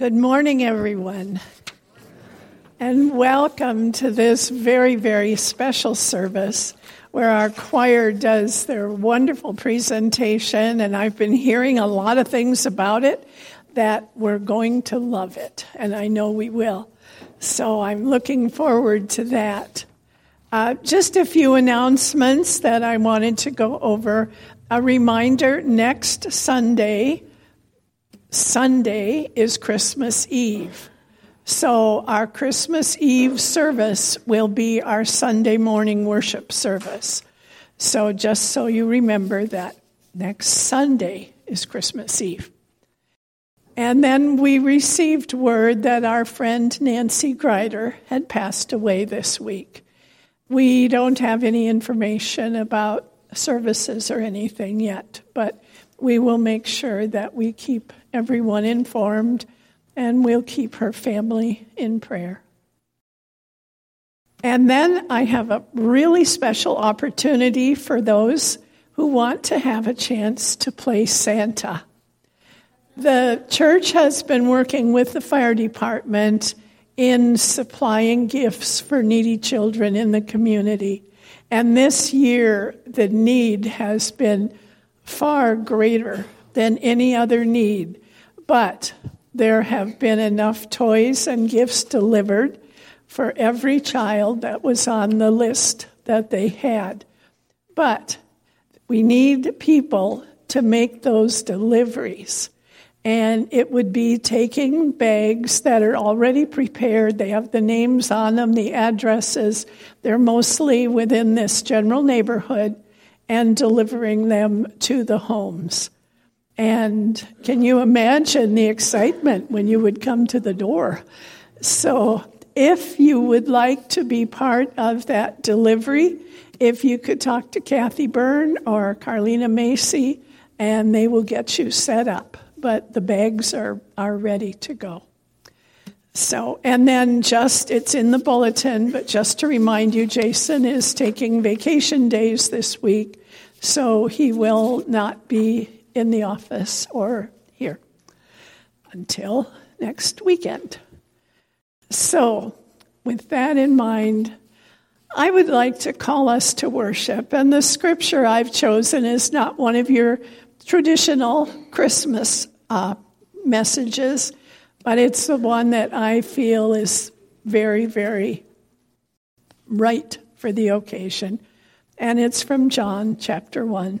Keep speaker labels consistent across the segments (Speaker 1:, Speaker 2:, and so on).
Speaker 1: Good morning, everyone, and welcome to this very, very special service where our choir does their wonderful presentation. And I've been hearing a lot of things about it that we're going to love it, and I know we will. So I'm looking forward to that. Uh, just a few announcements that I wanted to go over. A reminder next Sunday, Sunday is Christmas Eve. So, our Christmas Eve service will be our Sunday morning worship service. So, just so you remember that next Sunday is Christmas Eve. And then we received word that our friend Nancy Grider had passed away this week. We don't have any information about services or anything yet, but we will make sure that we keep everyone informed and we'll keep her family in prayer. And then I have a really special opportunity for those who want to have a chance to play Santa. The church has been working with the fire department in supplying gifts for needy children in the community. And this year, the need has been far greater than any other need. But there have been enough toys and gifts delivered for every child that was on the list that they had. But we need people to make those deliveries. And it would be taking bags that are already prepared. They have the names on them, the addresses. They're mostly within this general neighborhood and delivering them to the homes. And can you imagine the excitement when you would come to the door? So, if you would like to be part of that delivery, if you could talk to Kathy Byrne or Carlina Macy, and they will get you set up. But the bags are, are ready to go. So, and then just, it's in the bulletin, but just to remind you, Jason is taking vacation days this week. So he will not be in the office or here until next weekend. So, with that in mind, I would like to call us to worship. And the scripture I've chosen is not one of your traditional Christmas uh, messages, but it's the one that I feel is very, very right for the occasion and it's from John chapter 1.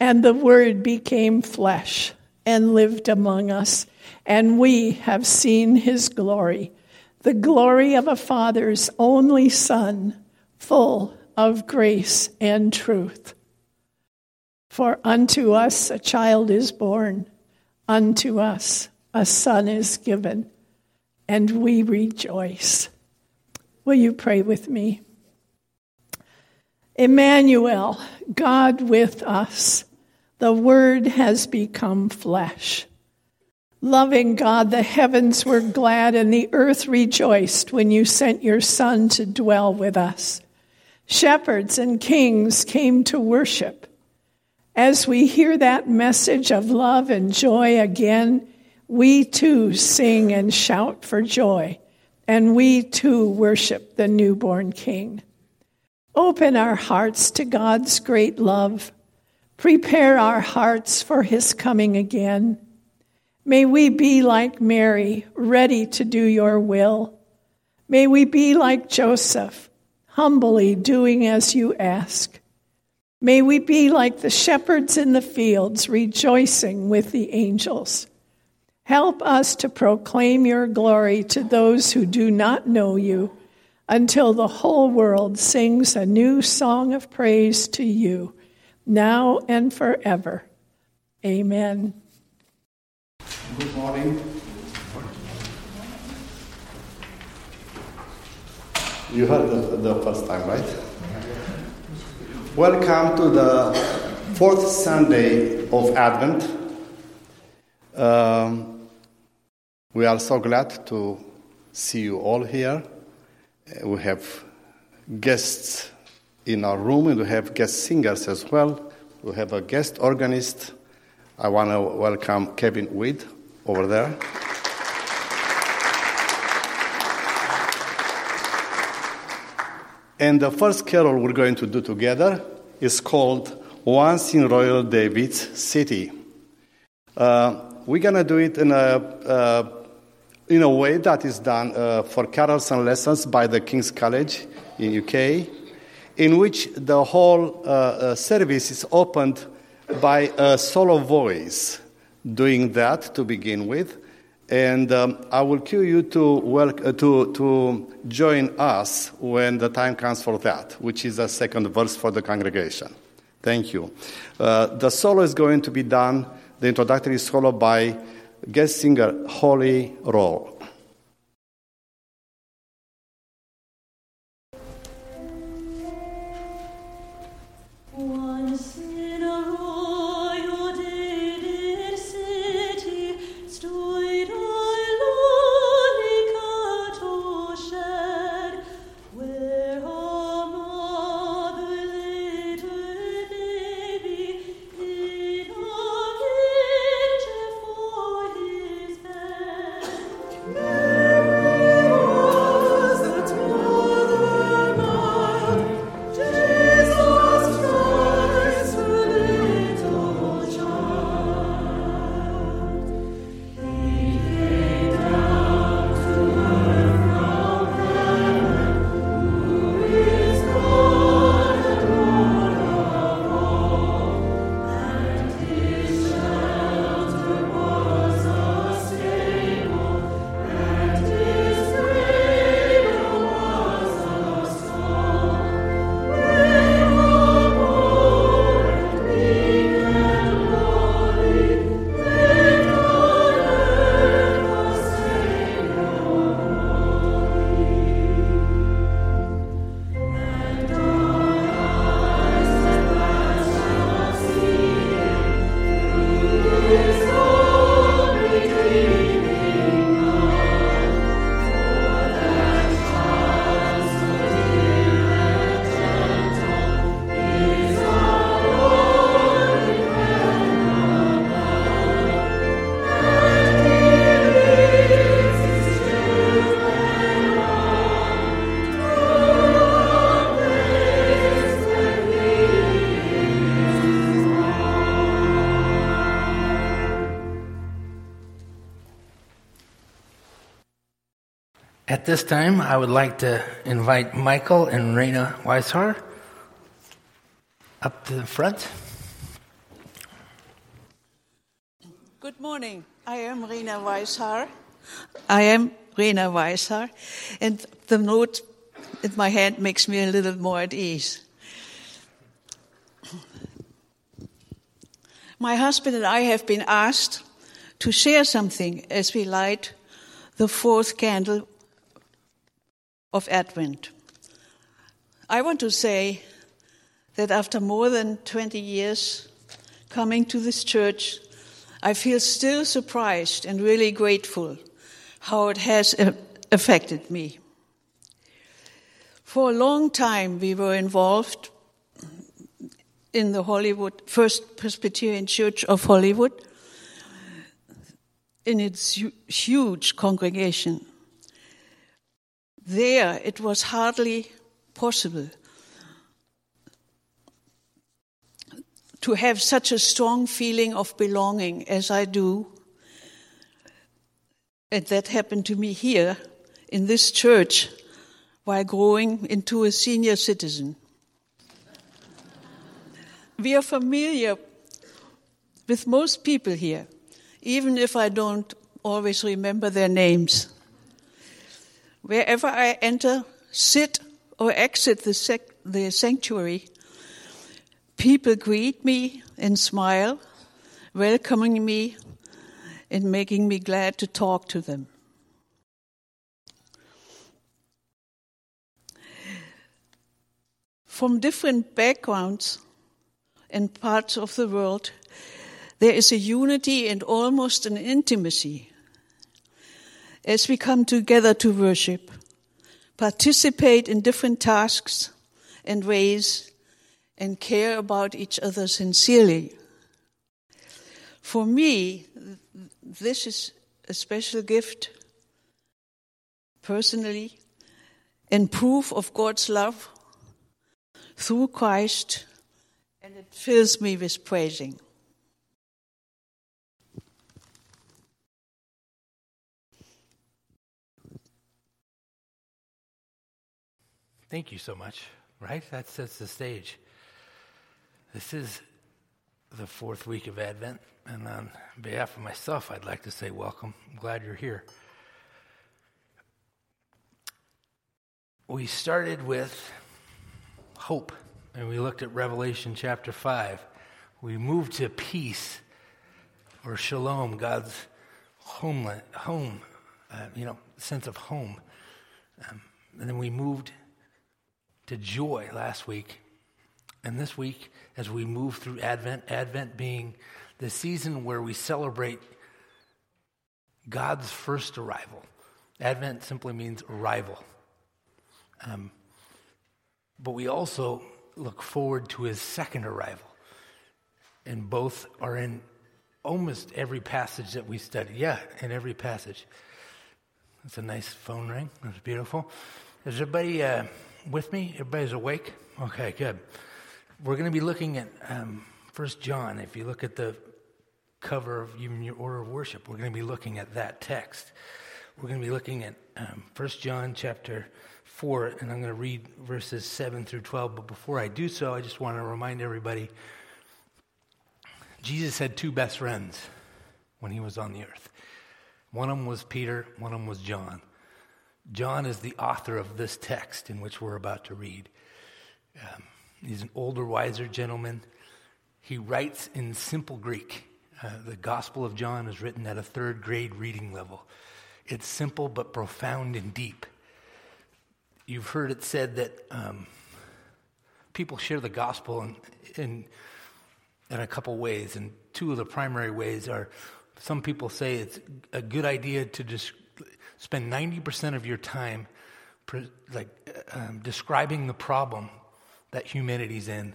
Speaker 1: And the Word became flesh and lived among us, and we have seen his glory, the glory of a Father's only Son, full of grace and truth. For unto us a child is born, unto us a son is given, and we rejoice. Will you pray with me? Emmanuel, God with us, the Word has become flesh. Loving God, the heavens were glad and the earth rejoiced when you sent your Son to dwell with us. Shepherds and kings came to worship. As we hear that message of love and joy again, we too sing and shout for joy and we too worship the newborn King. Open our hearts to God's great love. Prepare our hearts for his coming again. May we be like Mary, ready to do your will. May we be like Joseph, humbly doing as you ask. May we be like the shepherds in the fields, rejoicing with the angels. Help us to proclaim your glory to those who do not know you until the whole world sings a new song of praise to you, now and forever. Amen.
Speaker 2: Good morning.
Speaker 3: You heard the, the first time, right? Welcome to the fourth Sunday of Advent. Um, we are so glad to see you all here. We have guests in our room and we have guest singers as well. We have a guest organist. I want to welcome Kevin Weed over there. And the first carol we're going to do together is called Once in Royal David's City. Uh, we're going to do it in a, uh, in a way that is done uh, for carols and lessons by the King's College in UK, in which the whole uh, uh, service is opened by a solo voice doing that to begin with. And um, I will cue you to, wel- uh, to, to join us when the time comes for that, which is the second verse for the congregation. Thank you. Uh, the solo is going to be done, the introductory solo by guest singer Holly Roll.
Speaker 4: At
Speaker 5: this time, I would like to invite Michael and Raina Weishar up to the front.
Speaker 6: Good morning. I am Rena Weishar. I am Rena Weishar, and the note in my hand makes me a little more at ease. My husband and I have been asked to share something as we light the fourth candle of Advent. I want to say that after more than 20 years coming to this church, I feel still surprised and really grateful how it has affected me. For a long time, we were involved in the Hollywood First Presbyterian Church of Hollywood in its huge congregation. There, it was hardly possible to have such a strong feeling of belonging as I do. And that happened to me here in this church while growing into a senior citizen. We are familiar with most people here, even if I don't always remember their names. Wherever I enter, sit, or exit the, sec- the sanctuary, people greet me and smile, welcoming me and making me glad to talk to them. from different backgrounds and parts of the world, there is a unity and almost an intimacy as we come together to worship, participate in different tasks and ways, and care about each other sincerely. For me, this is a special gift, personally, and proof of God's love through Christ, and it fills me with praising.
Speaker 5: Thank you so much, right? That sets the stage. This is the fourth week of Advent, and on behalf of myself, I'd like to say welcome. I'm glad you're here. We started with hope, and we looked at Revelation chapter 5. We moved to peace or shalom, God's homeland, home, uh, you know, sense of home. Um, and then we moved to joy last week. And this week, as we move through Advent, Advent being the season where we celebrate God's first arrival. Advent simply means arrival. Um, but we also look forward to his second arrival. And both are in almost every passage that we study. Yeah, in every passage. That's a nice phone ring. That's beautiful. Is everybody uh, with me? Everybody's awake? Okay, good. We're going to be looking at um, 1 John. If you look at the cover of even your order of worship, we're going to be looking at that text. We're going to be looking at um, 1 John chapter 4, and I'm going to read verses 7 through 12. But before I do so, I just want to remind everybody Jesus had two best friends when he was on the earth. One of them was Peter, one of them was John. John is the author of this text in which we're about to read. Um, he's an older, wiser gentleman. He writes in simple Greek. Uh, the Gospel of John is written at a third grade reading level. It's simple but profound and deep. You've heard it said that um, people share the gospel in, in, in a couple ways, and two of the primary ways are some people say it's a good idea to just spend 90% of your time like um, describing the problem that humanity's in,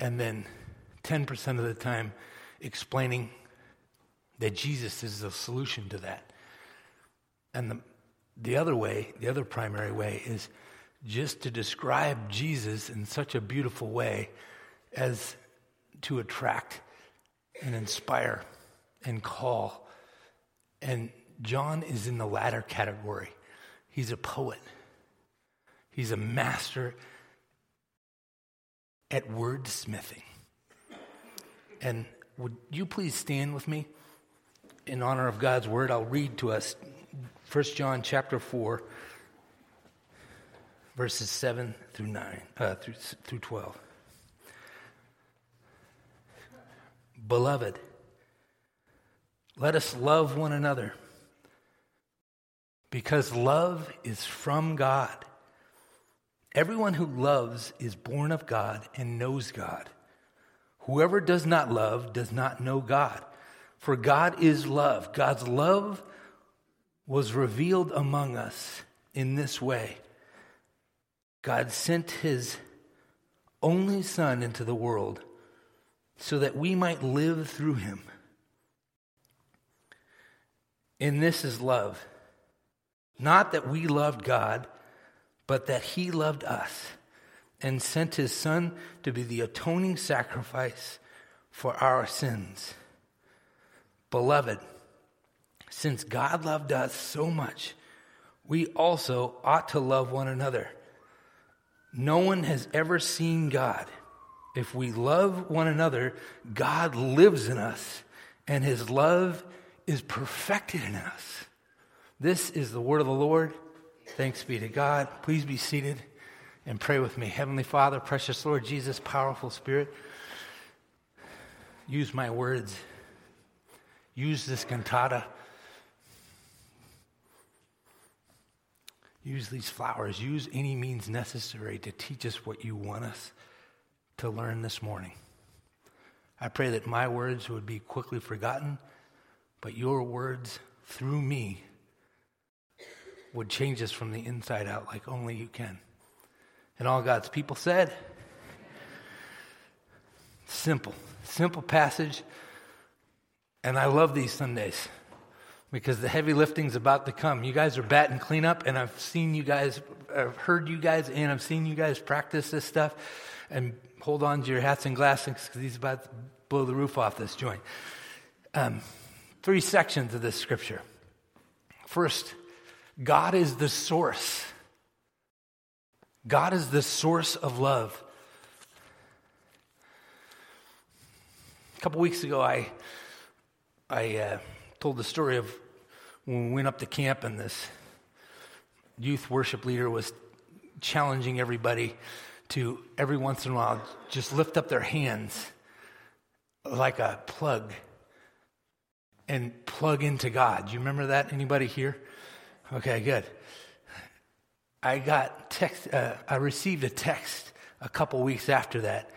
Speaker 5: and then 10% of the time explaining that Jesus is the solution to that. And the, the other way, the other primary way, is just to describe Jesus in such a beautiful way as to attract and inspire and call. And John is in the latter category. He's a poet, he's a master at wordsmithing. And would you please stand with me in honor of God's word? I'll read to us 1 John chapter 4, verses 7 through 9, uh, through, through 12. Beloved, let us love one another because love is from God. Everyone who loves is born of God and knows God. Whoever does not love does not know God, for God is love. God's love was revealed among us in this way God sent his only Son into the world so that we might live through him. And this is love. Not that we loved God, but that he loved us and sent his Son to be the atoning sacrifice for our sins. Beloved, since God loved us so much, we also ought to love one another. No one has ever seen God. If we love one another, God lives in us, and his love is perfected in us. This is the word of the Lord. Thanks be to God. Please be seated and pray with me. Heavenly Father, precious Lord Jesus, powerful Spirit, use my words. Use this cantata. Use these flowers. Use any means necessary to teach us what you want us to learn this morning. I pray that my words would be quickly forgotten, but your words through me would change us from the inside out like only you can. And all God's people said, simple, simple passage. And I love these Sundays because the heavy lifting's about to come. You guys are batting cleanup, and I've seen you guys, I've heard you guys, and I've seen you guys practice this stuff. And hold on to your hats and glasses because he's about to blow the roof off this joint. Um, three sections of this scripture. First, God is the source. God is the source of love. A couple weeks ago, I I uh, told the story of when we went up to camp and this youth worship leader was challenging everybody to every once in a while just lift up their hands like a plug and plug into God. Do you remember that? Anybody here? Okay, good. I got text. Uh, I received a text a couple weeks after that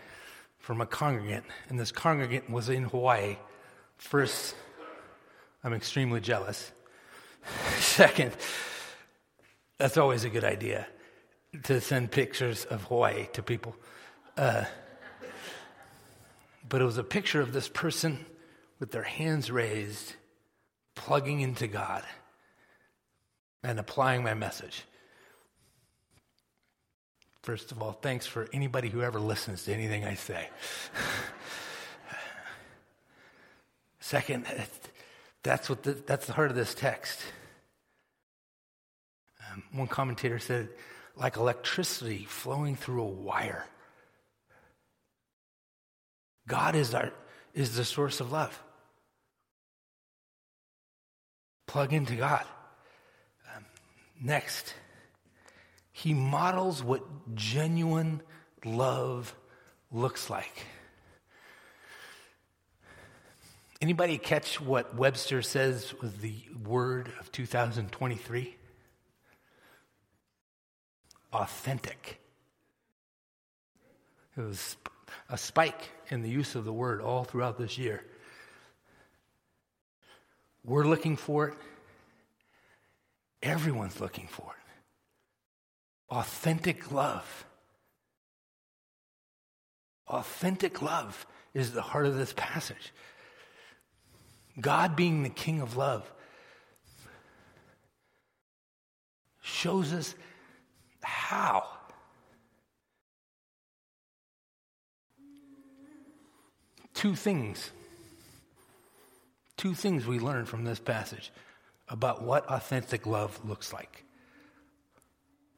Speaker 5: from a congregant, and this congregant was in Hawaii. First, I'm extremely jealous. Second, that's always a good idea to send pictures of Hawaii to people. Uh, but it was a picture of this person with their hands raised, plugging into God and applying my message. First of all, thanks for anybody who ever listens to anything I say. Second, that's, what the, that's the heart of this text. Um, one commentator said, like electricity flowing through a wire. God is, our, is the source of love. Plug into God. Next, he models what genuine love looks like. Anybody catch what Webster says was the word of 2023? Authentic. It was a spike in the use of the word all throughout this year. We're looking for it. Everyone's looking for it. Authentic love. Authentic love is the heart of this passage. God being the King of love shows us how. Two things. Two things we learn from this passage about what authentic love looks like.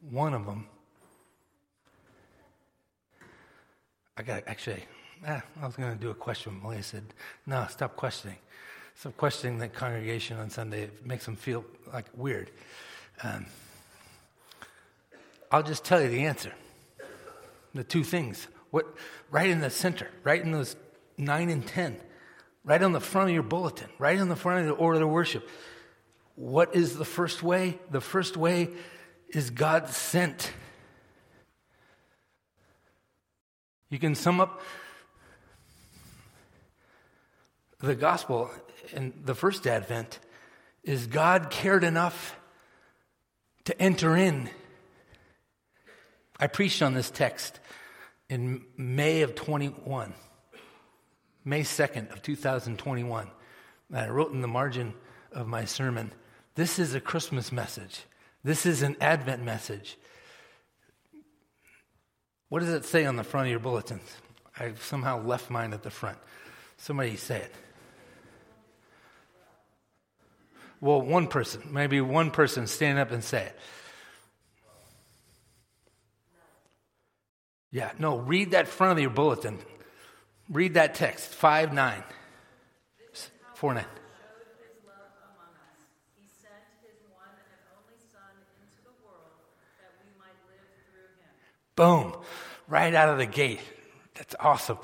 Speaker 5: One of them, I got actually, ah, I was going to do a question. Malia said, no, stop questioning. Stop questioning the congregation on Sunday. It makes them feel like weird. Um, I'll just tell you the answer. The two things. What, right in the center, right in those nine and ten, right on the front of your bulletin, right on the front of the order of worship. What is the first way? The first way is God sent. You can sum up the gospel in the first advent is God cared enough to enter in. I preached on this text in May of 21, May 2nd of 2021. And I wrote in the margin of my sermon, this is a Christmas message. This is an Advent message. What does it say on the front of your bulletins? I somehow left mine at the front. Somebody say it. Well, one person, maybe one person stand up and say it. Yeah, no, read that front of your bulletin. Read that text, 5 9. 4 9. Boom, right out of the gate. That's awesome.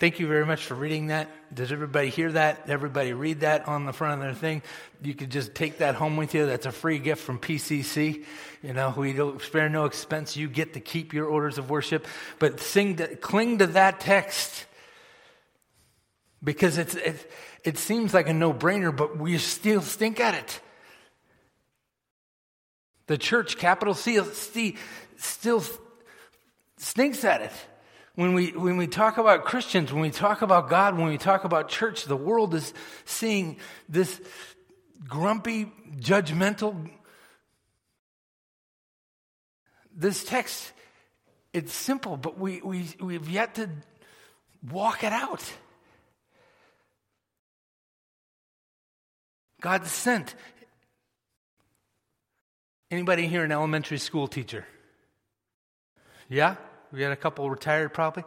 Speaker 5: Thank you very much for reading that. Does everybody hear that? Everybody read that on the front of their thing? You could just take that home with you. That's a free gift from PCC. You know, we don't spare no expense. You get to keep your orders of worship, but sing to, cling to that text because it's, it, it seems like a no-brainer, but we still stink at it. The church, capital C still stinks at it. When we, when we talk about Christians, when we talk about God, when we talk about church, the world is seeing this grumpy, judgmental. This text, it's simple, but we, we, we've yet to walk it out. God sent. Anybody here an elementary school teacher? Yeah? We had a couple retired probably.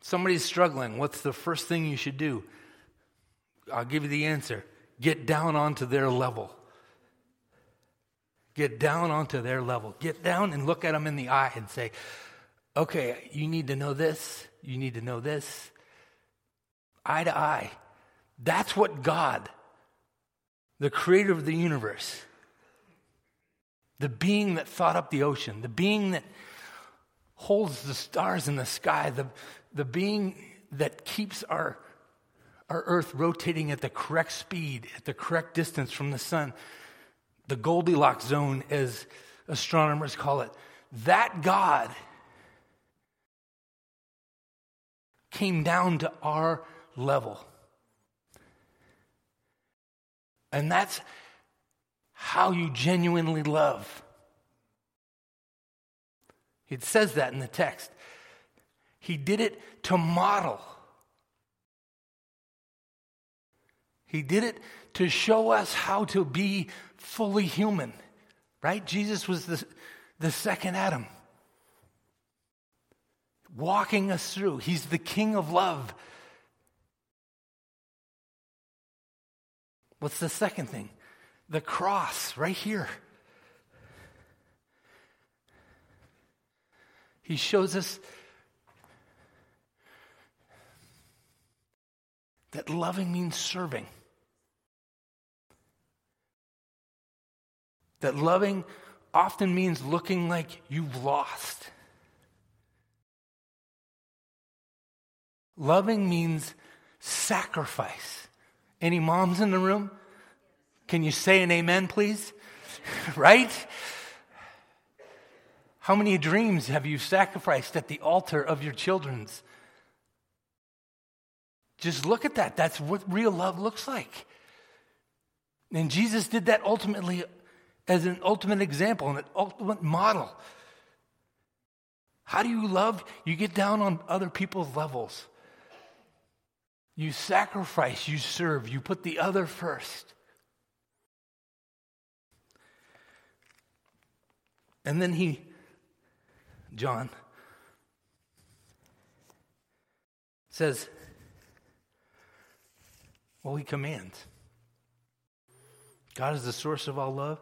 Speaker 5: Somebody's struggling. What's the first thing you should do? I'll give you the answer. Get down onto their level. Get down onto their level. Get down and look at them in the eye and say, okay, you need to know this. You need to know this. Eye to eye. That's what God, the creator of the universe, the being that thought up the ocean, the being that holds the stars in the sky, the, the being that keeps our, our earth rotating at the correct speed, at the correct distance from the sun, the Goldilocks zone, as astronomers call it. That God came down to our level. And that's how you genuinely love. It says that in the text. He did it to model. He did it to show us how to be fully human, right? Jesus was the, the second Adam, walking us through. He's the king of love. What's the second thing? The cross, right here. He shows us that loving means serving. That loving often means looking like you've lost. Loving means sacrifice. Any moms in the room? Can you say an amen, please? right? How many dreams have you sacrificed at the altar of your children's? Just look at that. That's what real love looks like. And Jesus did that ultimately as an ultimate example, and an ultimate model. How do you love? You get down on other people's levels. You sacrifice, you serve, you put the other first. And then he, John, says, well, he commands. God is the source of all love.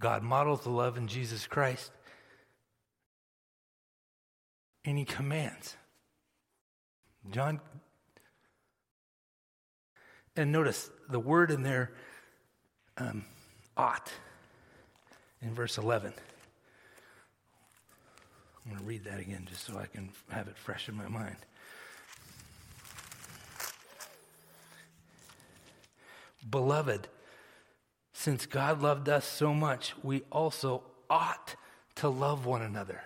Speaker 5: God models the love in Jesus Christ. And he commands. John and notice the word in there, um, ought, in verse 11. I'm going to read that again just so I can have it fresh in my mind. Beloved, since God loved us so much, we also ought to love one another.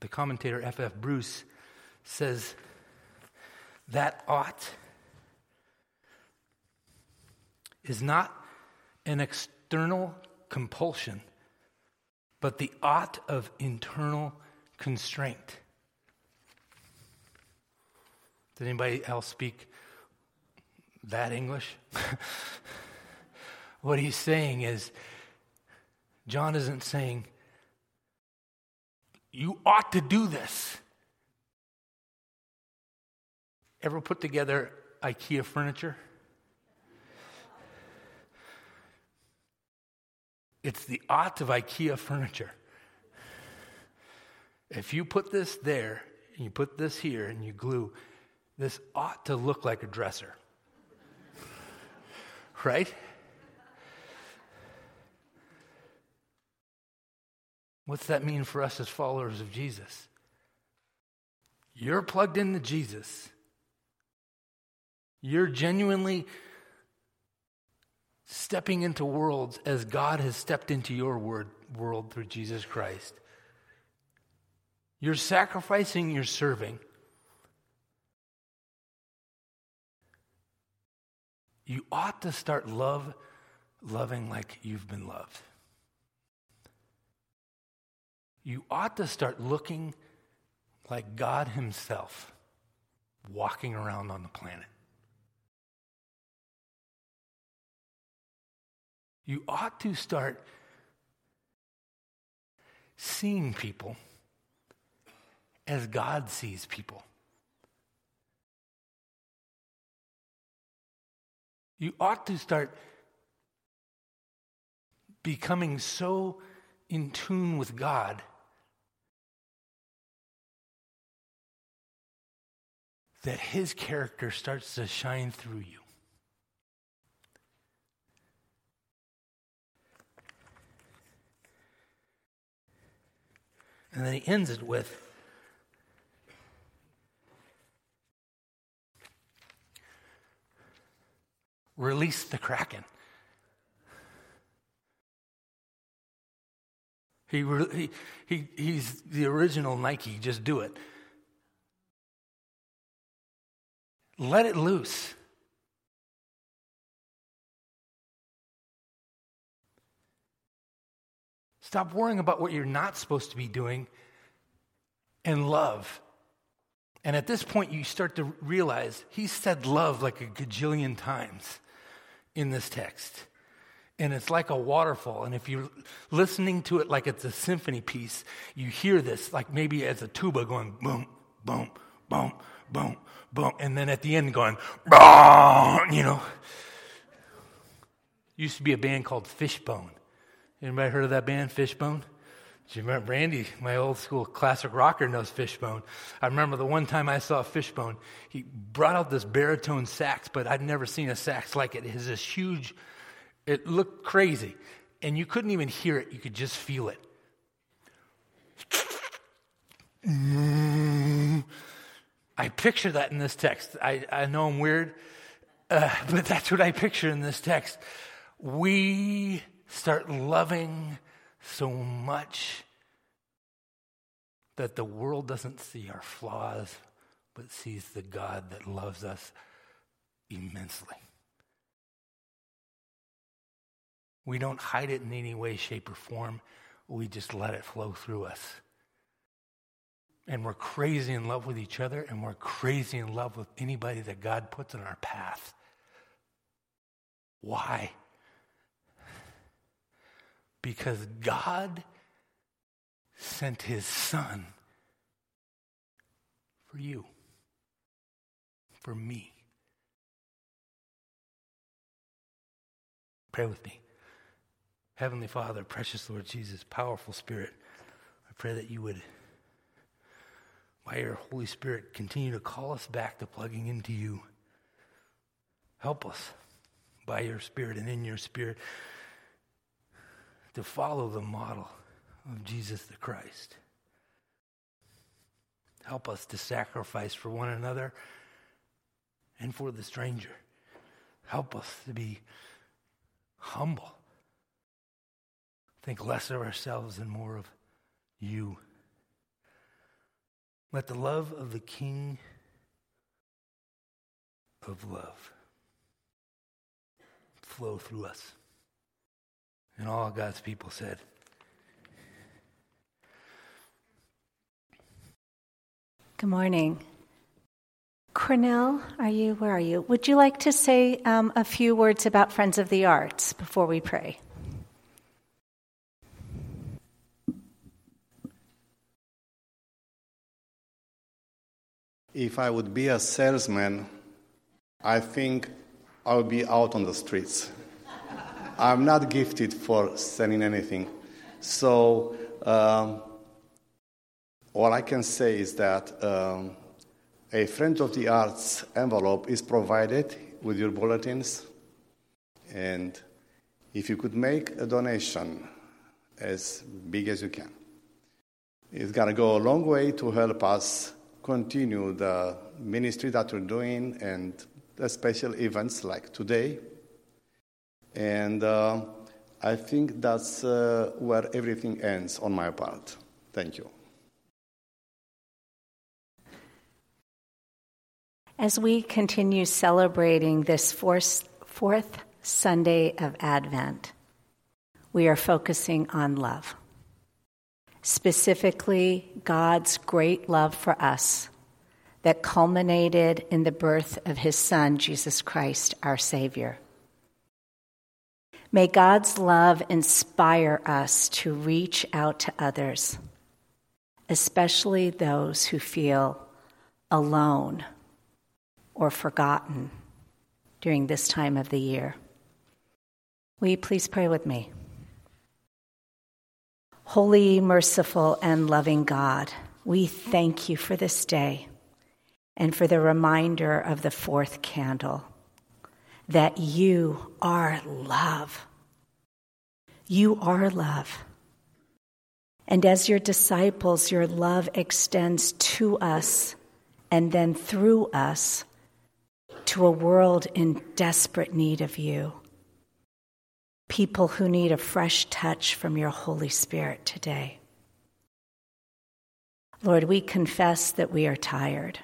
Speaker 5: The commentator F.F. F. Bruce says that ought is not an external compulsion, but the ought of internal constraint. Did anybody else speak that English? what he's saying is, John isn't saying, you ought to do this. Ever put together IKEA furniture? It's the ought of IKEA furniture. If you put this there, and you put this here, and you glue, this ought to look like a dresser. right? What's that mean for us as followers of Jesus? You're plugged into Jesus. You're genuinely stepping into worlds as God has stepped into your word, world through Jesus Christ. You're sacrificing, you're serving. You ought to start love loving like you've been loved. You ought to start looking like God Himself walking around on the planet. You ought to start seeing people as God sees people. You ought to start becoming so in tune with God that His character starts to shine through you. And then he ends it with release the kraken. He, he, he, he's the original Nike, just do it. Let it loose. Stop worrying about what you're not supposed to be doing and love. And at this point, you start to realize he said love like a gajillion times in this text. And it's like a waterfall. And if you're listening to it like it's a symphony piece, you hear this like maybe as a tuba going boom, boom, boom, boom, boom. And then at the end going, you know. Used to be a band called Fishbone. Anybody heard of that band, Fishbone? Do you remember Randy, my old school classic rocker, knows Fishbone? I remember the one time I saw Fishbone, he brought out this baritone sax, but I'd never seen a sax like it. It has this huge, it looked crazy. And you couldn't even hear it, you could just feel it. I picture that in this text. I, I know I'm weird, uh, but that's what I picture in this text. We start loving so much that the world doesn't see our flaws, but sees the God that loves us immensely. We don't hide it in any way, shape, or form. We just let it flow through us. And we're crazy in love with each other, and we're crazy in love with anybody that God puts in our path. Why? Because God sent his son for you, for me. Pray with me. Heavenly Father, precious Lord Jesus, powerful Spirit, I pray that you would, by your Holy Spirit, continue to call us back to plugging into you. Help us by your Spirit and in your Spirit to follow the model of Jesus the Christ. Help us to sacrifice for one another and for the stranger. Help us to be humble. Think less of ourselves and more of you. Let the love of the King of love flow through us. And all God's people said,
Speaker 7: Good morning. Cornell, are you? Where are you? Would you like to say um, a few words about Friends of the Arts before we pray?
Speaker 2: If I would be a salesman, I think I would be out on the streets. I'm not gifted for selling anything. So um, all I can say is that um, a Friend of the Arts envelope is provided with your bulletins. And if you could make a donation as big as you can, it's going to go a long way to help us continue the ministry that we're doing and the special events like today. And uh, I think that's uh, where everything ends on my part. Thank you.
Speaker 7: As we continue celebrating this fourth, fourth Sunday of Advent, we are focusing on love. Specifically, God's great love for us that culminated in the birth of his Son, Jesus Christ, our Savior. May God's love inspire us to reach out to others, especially those who feel alone or forgotten during this time of the year. Will you please pray with me? Holy, merciful, and loving God, we thank you for this day and for the reminder of the fourth candle that you are love. You are love. And as your disciples, your love extends to us and then through us to a world in desperate need of you. People who need a fresh touch from your Holy Spirit today. Lord, we confess that we are tired,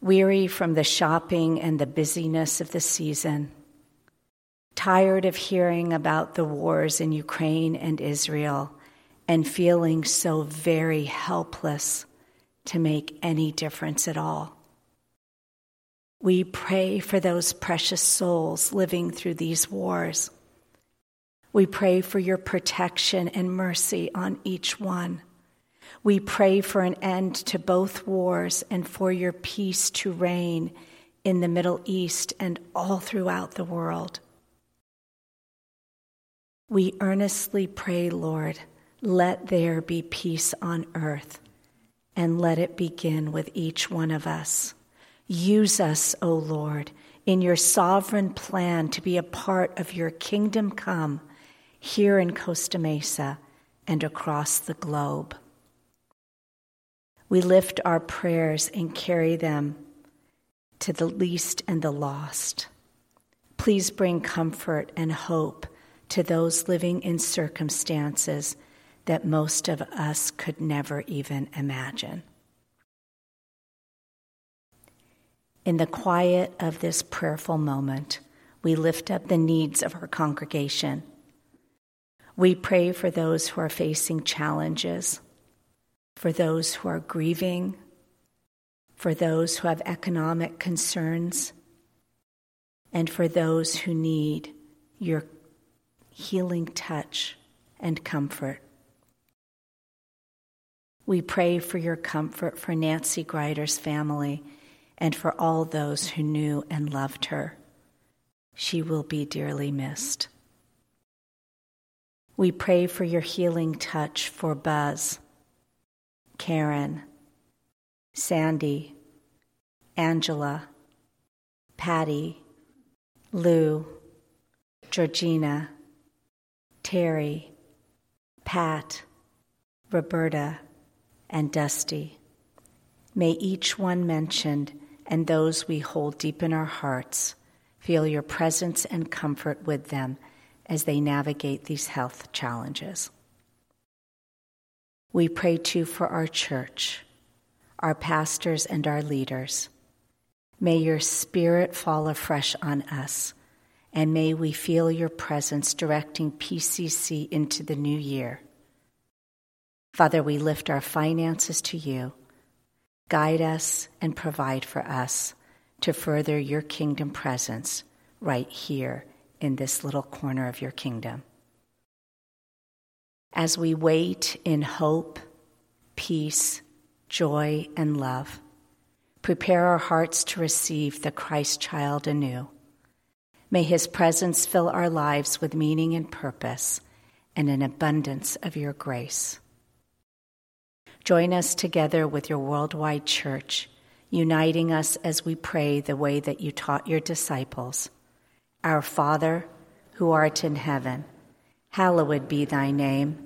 Speaker 7: weary from the shopping and the busyness of the season, tired of hearing about the wars in Ukraine and Israel, and feeling so very helpless to make any difference at all. We pray for those precious souls living through these wars. We pray for your protection and mercy on each one. We pray for an end to both wars and for your peace to reign in the Middle East and all throughout the world. We earnestly pray, Lord, let there be peace on earth and let it begin with each one of us. Use us, O Lord, in your sovereign plan to be a part of your kingdom come here in Costa Mesa and across the globe. We lift our prayers and carry them to the least and the lost. Please bring comfort and hope to those living in circumstances that most of us could never even imagine. In the quiet of this prayerful moment, we lift up the needs of our congregation. We pray for those who are facing challenges, for those who are grieving, for those who have economic concerns, and for those who need your healing touch and comfort. We pray for your comfort for Nancy Greider's family and for all those who knew and loved her. She will be dearly missed. We pray for your healing touch for Buzz, Karen, Sandy, Angela, Patty, Lou, Georgina, Terry, Pat, Roberta, and Dusty. May each one mentioned and those we hold deep in our hearts feel your presence and comfort with them as they navigate these health challenges. We pray too for our church, our pastors, and our leaders. May your spirit fall afresh on us, and may we feel your presence directing PCC into the new year. Father, we lift our finances to you Guide us and provide for us to further your kingdom presence right here in this little corner of your kingdom. As we wait in hope, peace, joy, and love, prepare our hearts to receive the Christ child anew. May his presence fill our lives with meaning and purpose and an abundance of your grace. Join us together with your worldwide church, uniting us as we pray the way that you taught your disciples. Our Father, who art in heaven, hallowed be thy name.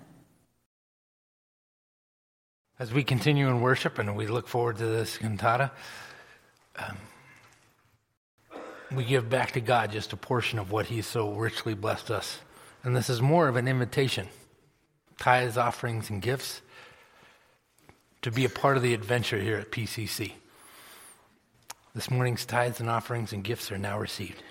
Speaker 5: As we continue in worship and we look forward to this cantata, um, we give back to God just a portion of what He's so richly blessed us. And this is more of an invitation tithes, offerings, and gifts to be a part of the adventure here at PCC. This morning's tithes and offerings and gifts are now received.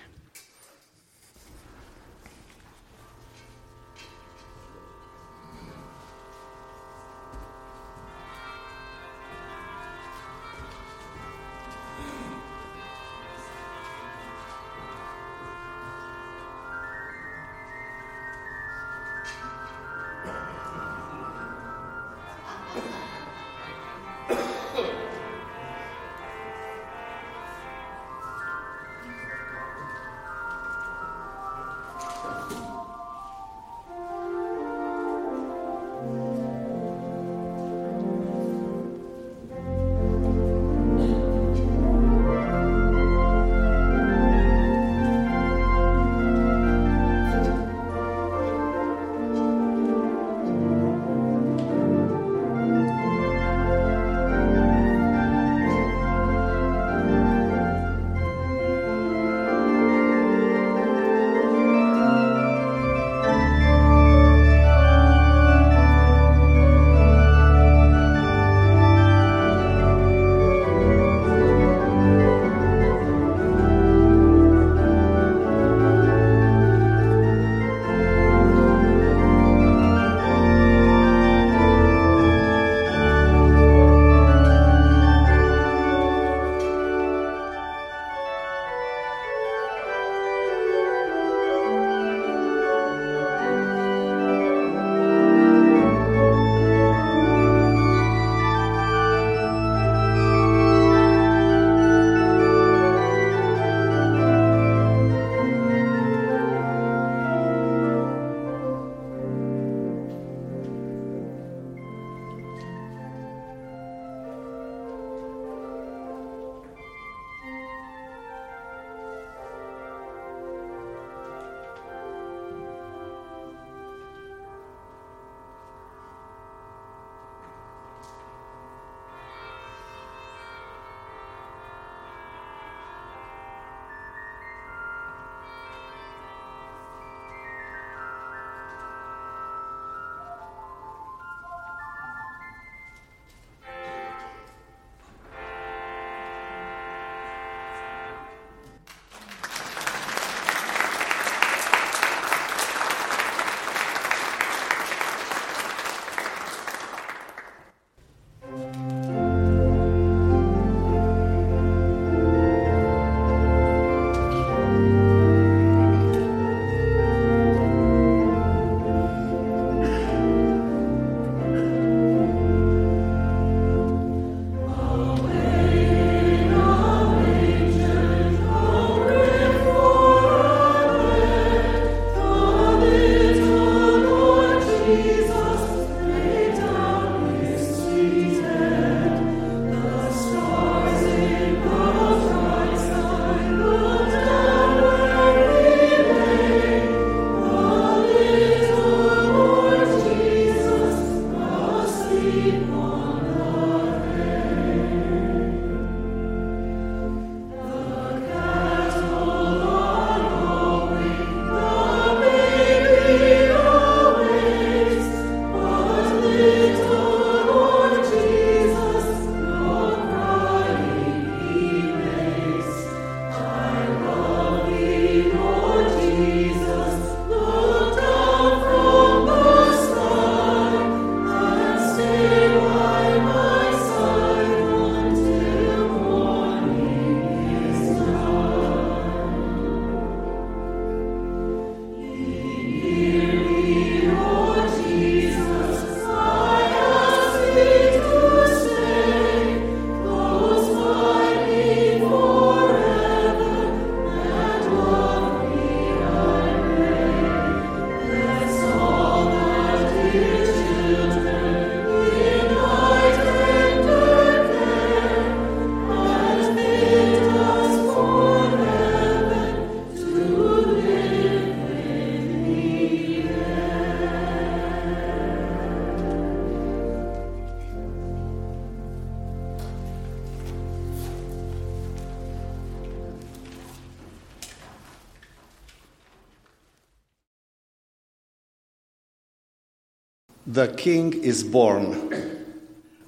Speaker 2: King is Born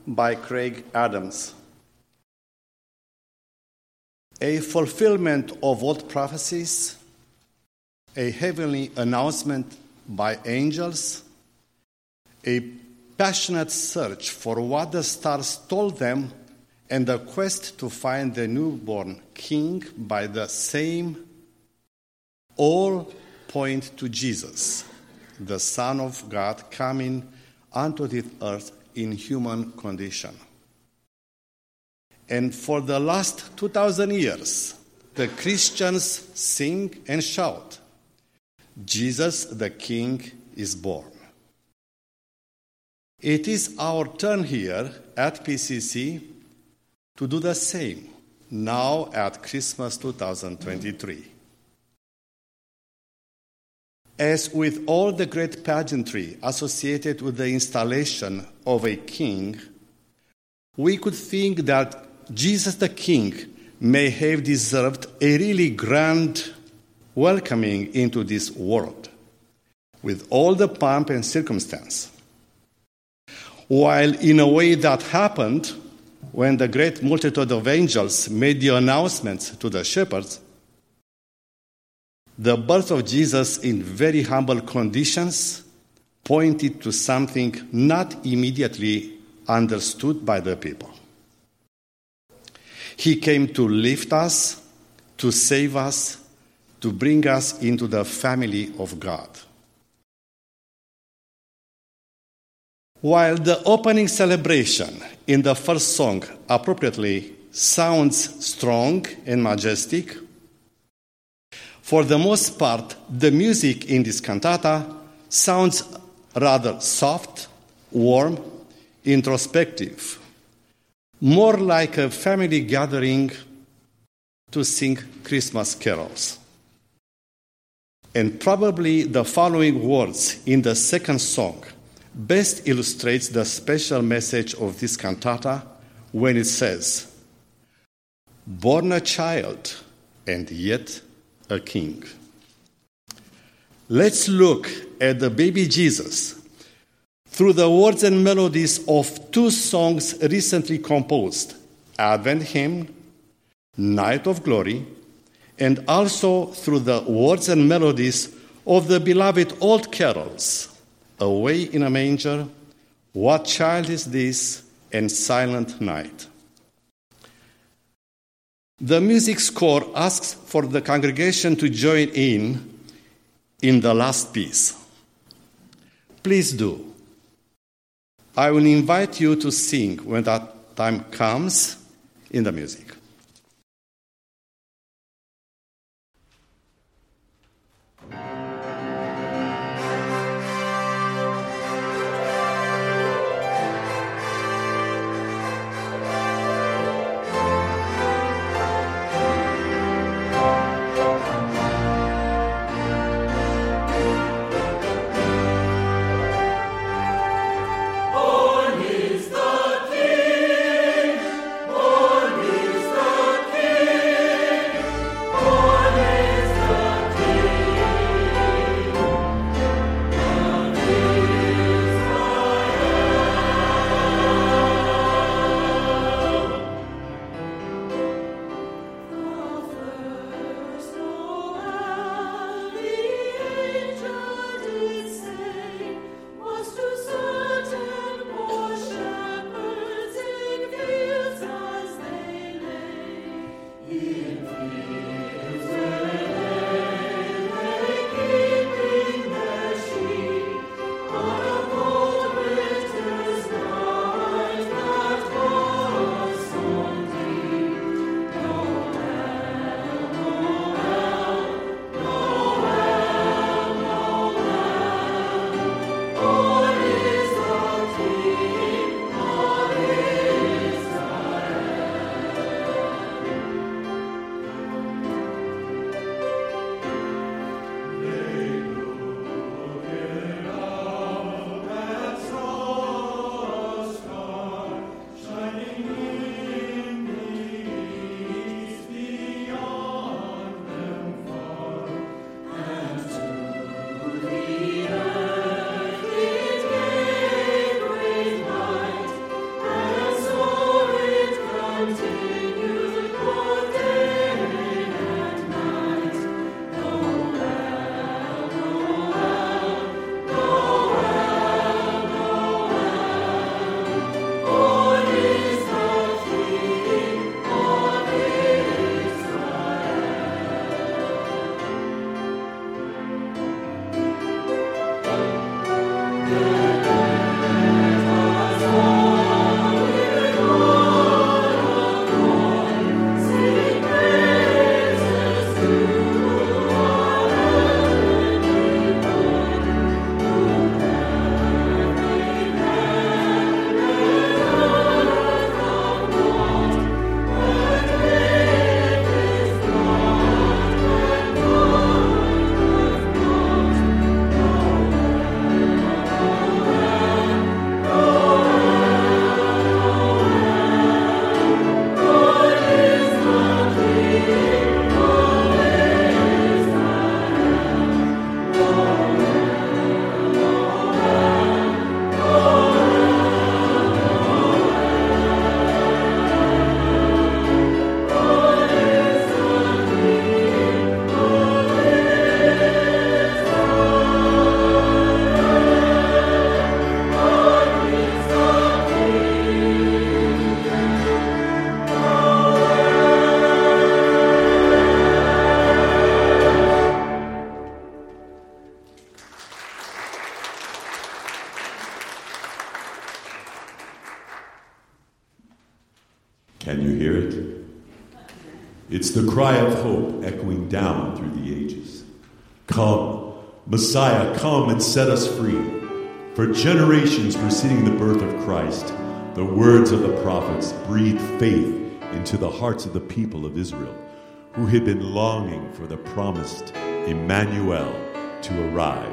Speaker 2: by Craig Adams. A fulfillment of old prophecies, a heavenly announcement by angels, a passionate search for what the stars told them, and a quest to find the newborn king by the same, all point to Jesus, the Son of God coming onto this earth in human condition. And for the last 2,000 years, the Christians sing and shout, Jesus the King is born. It is our turn here at PCC to do the same now at Christmas 2023. As with all the great pageantry associated with the installation of a king, we could think that Jesus the King may have deserved a really grand welcoming into this world, with all the pomp and circumstance. While in a way that happened when the great multitude of angels made the announcements to the shepherds, the birth of Jesus in very humble conditions pointed to something not immediately understood by the people. He came to lift us, to save us, to bring us into the family of God. While the opening celebration in the first song appropriately sounds strong and majestic, for the most part, the music in this cantata sounds rather soft, warm, introspective, more like a family gathering to sing Christmas carols. And probably the following words in the second song best illustrates the special message of this cantata when it says, Born a child and yet a king. Let's look at the baby Jesus through the words and melodies of two songs recently composed Advent Hymn, Night of Glory, and also through the words and melodies of the beloved old carols Away in a Manger, What Child is This, and Silent Night. The music score asks for the congregation to join in in the last piece. Please do. I will invite you to sing when that time comes in the music.
Speaker 3: Messiah, come and set us free. For generations preceding the birth of Christ, the words of the prophets breathed faith into the hearts of the people of Israel, who had been longing for the promised Emmanuel to arrive.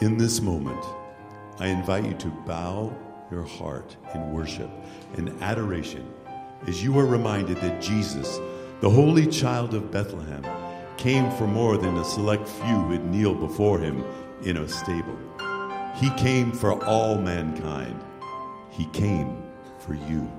Speaker 8: In
Speaker 3: this moment, I invite you to bow your heart in worship and adoration as you are reminded that Jesus, the holy child of Bethlehem, came for more than a select few who kneel before him in a stable. He came for all mankind. He came for you.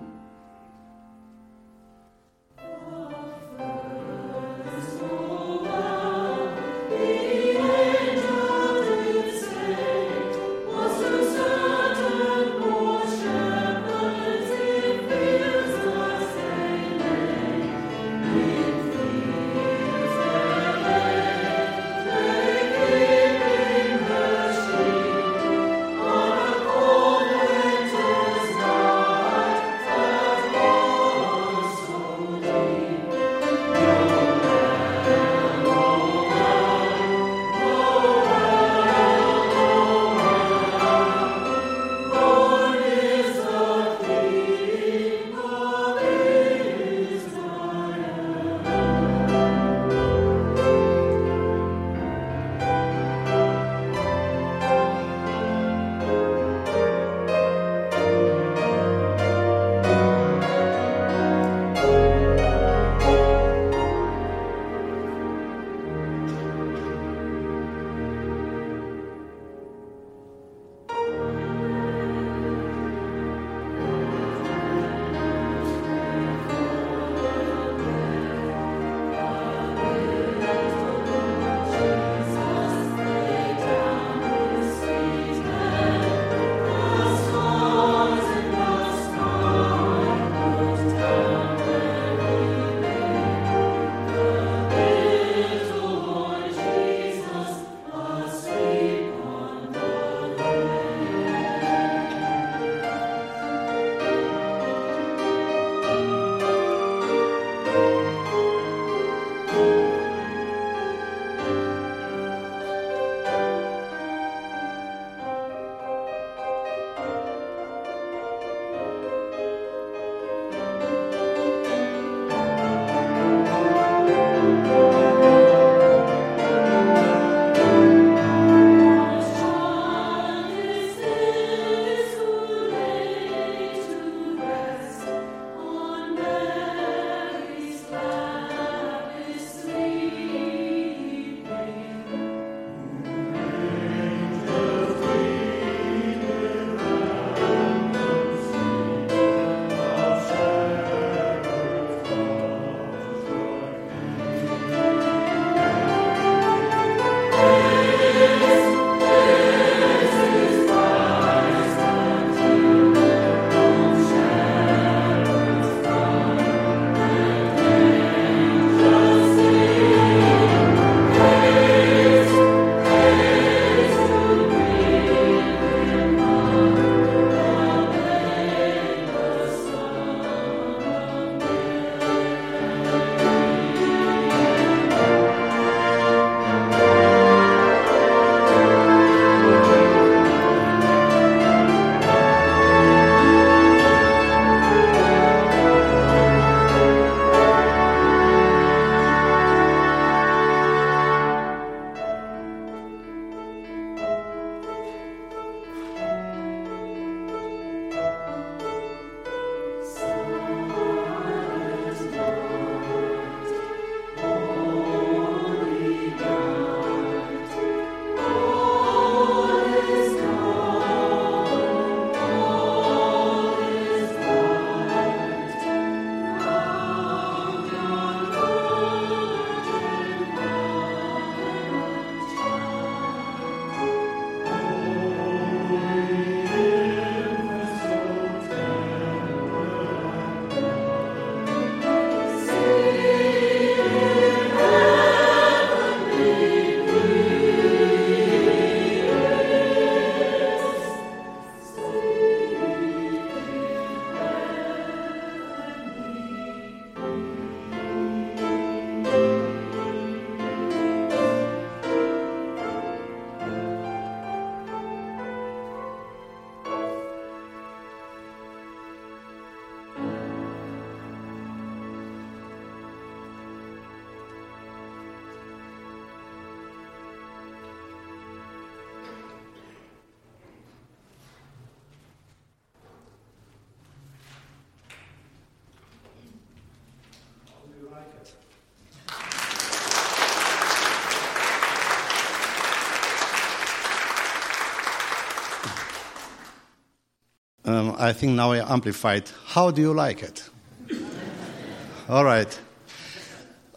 Speaker 2: I think now I amplified. How do you like it? All right.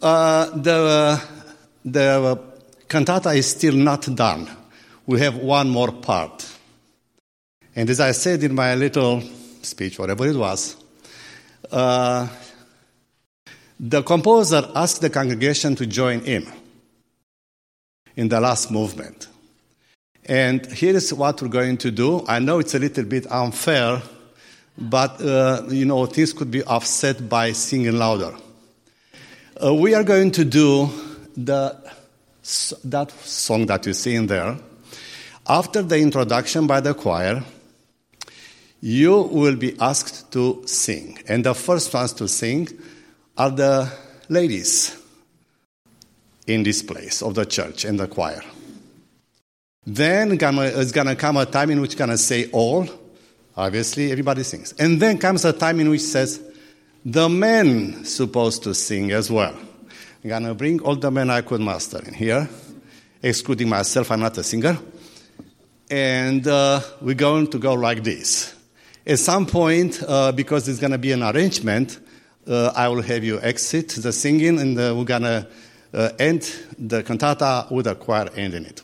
Speaker 2: Uh, the the cantata is still not done. We have one more part. And as I said in my little speech, whatever it was, uh, the composer asked the congregation to join in in the last movement. And here is what we're going to do. I know it's a little bit unfair, but uh, you know things could be offset by singing louder. Uh, we are going to do the that song that you see in there. After the introduction by the choir, you will be asked to sing, and the first ones to sing are the ladies in this place of the church and the choir. Then it's going to come a time in which going to say all. Obviously, everybody sings. And then comes a time in which says the men supposed to sing as well. I'm going to bring all the men I could muster in here, excluding myself. I'm not a singer. And uh, we're going to go like this. At some point, uh, because there's going to be an arrangement, uh, I will have you exit the singing, and uh, we're going to uh, end the cantata with a choir ending it.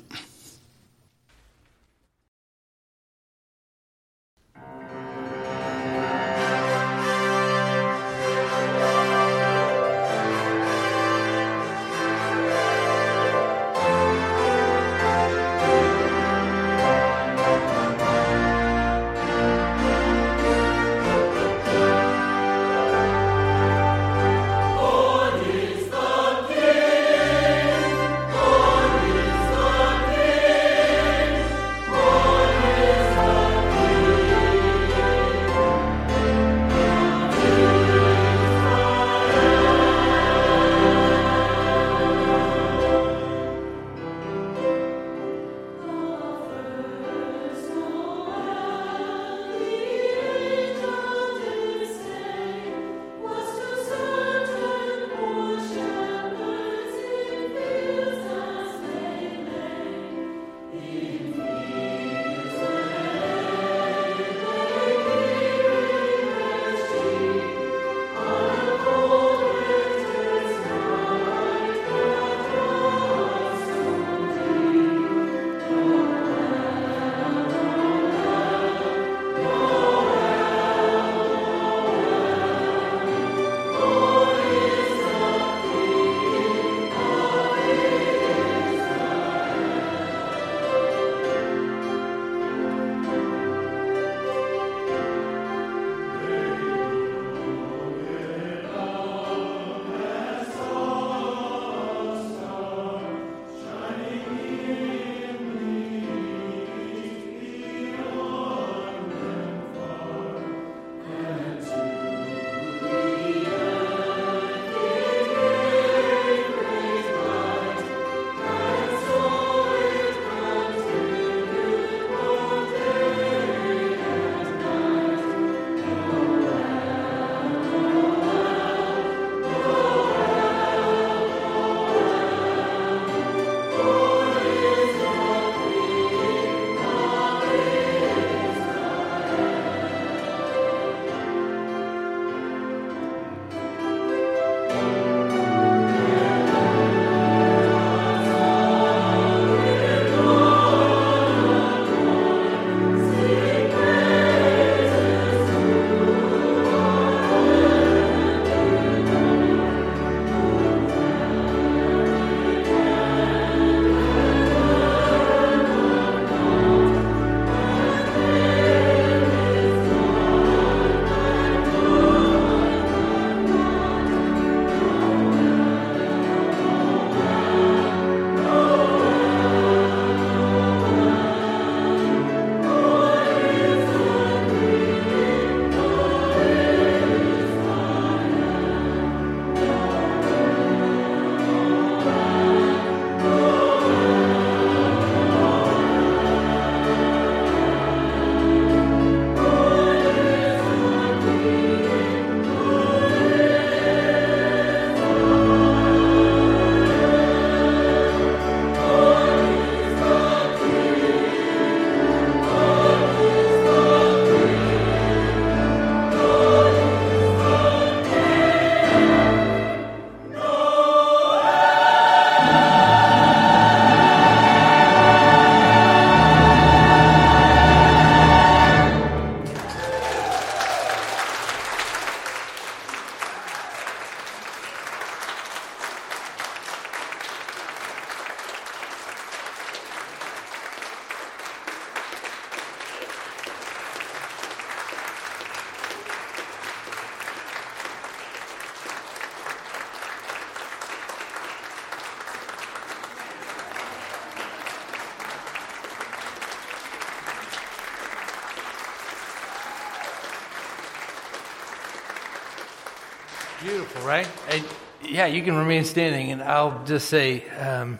Speaker 5: Yeah, you can remain standing, and I'll just say um,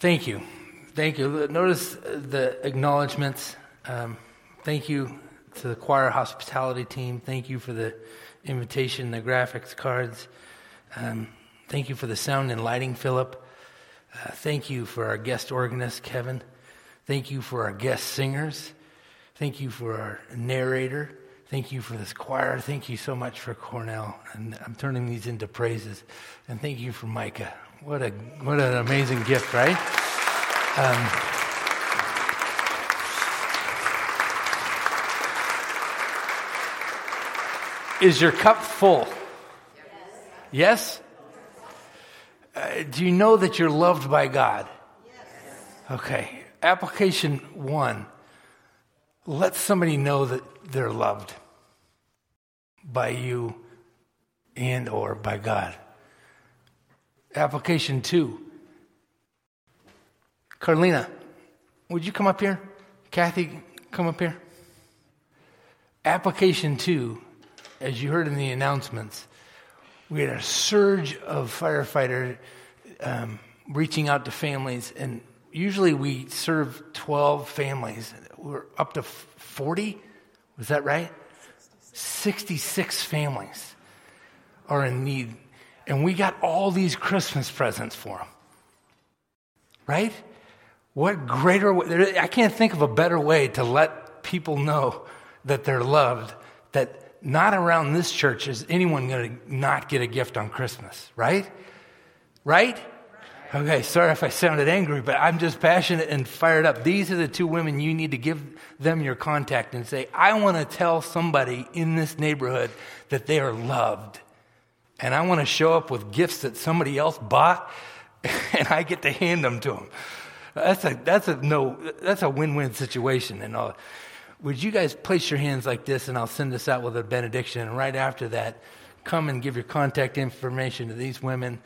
Speaker 5: thank you. Thank you. Notice the acknowledgments. Um, thank you to the choir hospitality team. Thank you for the invitation, the graphics cards. Um, thank you for the sound and lighting, Philip. Uh, thank you for our guest organist, Kevin. Thank you for our guest singers. Thank you for our narrator. Thank you for this choir. Thank you so much for Cornell. And I'm turning these into praises. And thank you for Micah. What a what an amazing gift, right? Um, is your cup full? Yes. Uh, do you know that you're loved by God? Okay. Application one let somebody know that they're loved by you and or by God. Application 2. Carlina, would you come up here? Kathy, come up here. Application 2, as you heard in the announcements, we had a surge of firefighters um, reaching out to families, and usually we serve 12 families we're up to 40. Was that right? 66 families are in need. And we got all these Christmas presents for them. Right? What greater way? I can't think of a better way to let people know that they're loved that not around this church is anyone going to not get a gift on Christmas, right? Right? Okay, sorry if I sounded angry, but I'm just passionate and fired up. These are the two women you need to give them your contact and say, I want to tell somebody in this neighborhood that they are loved. And I want to show up with gifts that somebody else bought and I get to hand them to them. That's a, that's a no, that's a win-win situation. And would you guys place your hands like this and I'll send this out with a benediction. And right after that, come and give your contact information to these women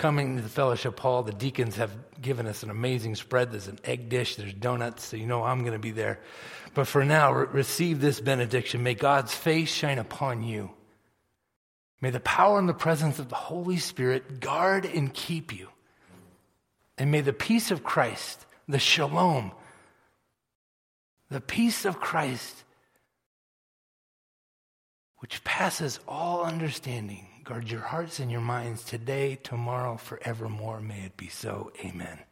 Speaker 5: coming to the fellowship hall, the deacons have given us an amazing spread. There's an egg dish, there's donuts, so you know I'm going to be there. But for now, re- receive this benediction. May God's face shine upon you. May the power and the presence of the Holy Spirit guard and keep you. And may the peace of Christ, the shalom, the peace of Christ, which passes all understanding, Guard your hearts and your minds today, tomorrow, forevermore. May it be so. Amen.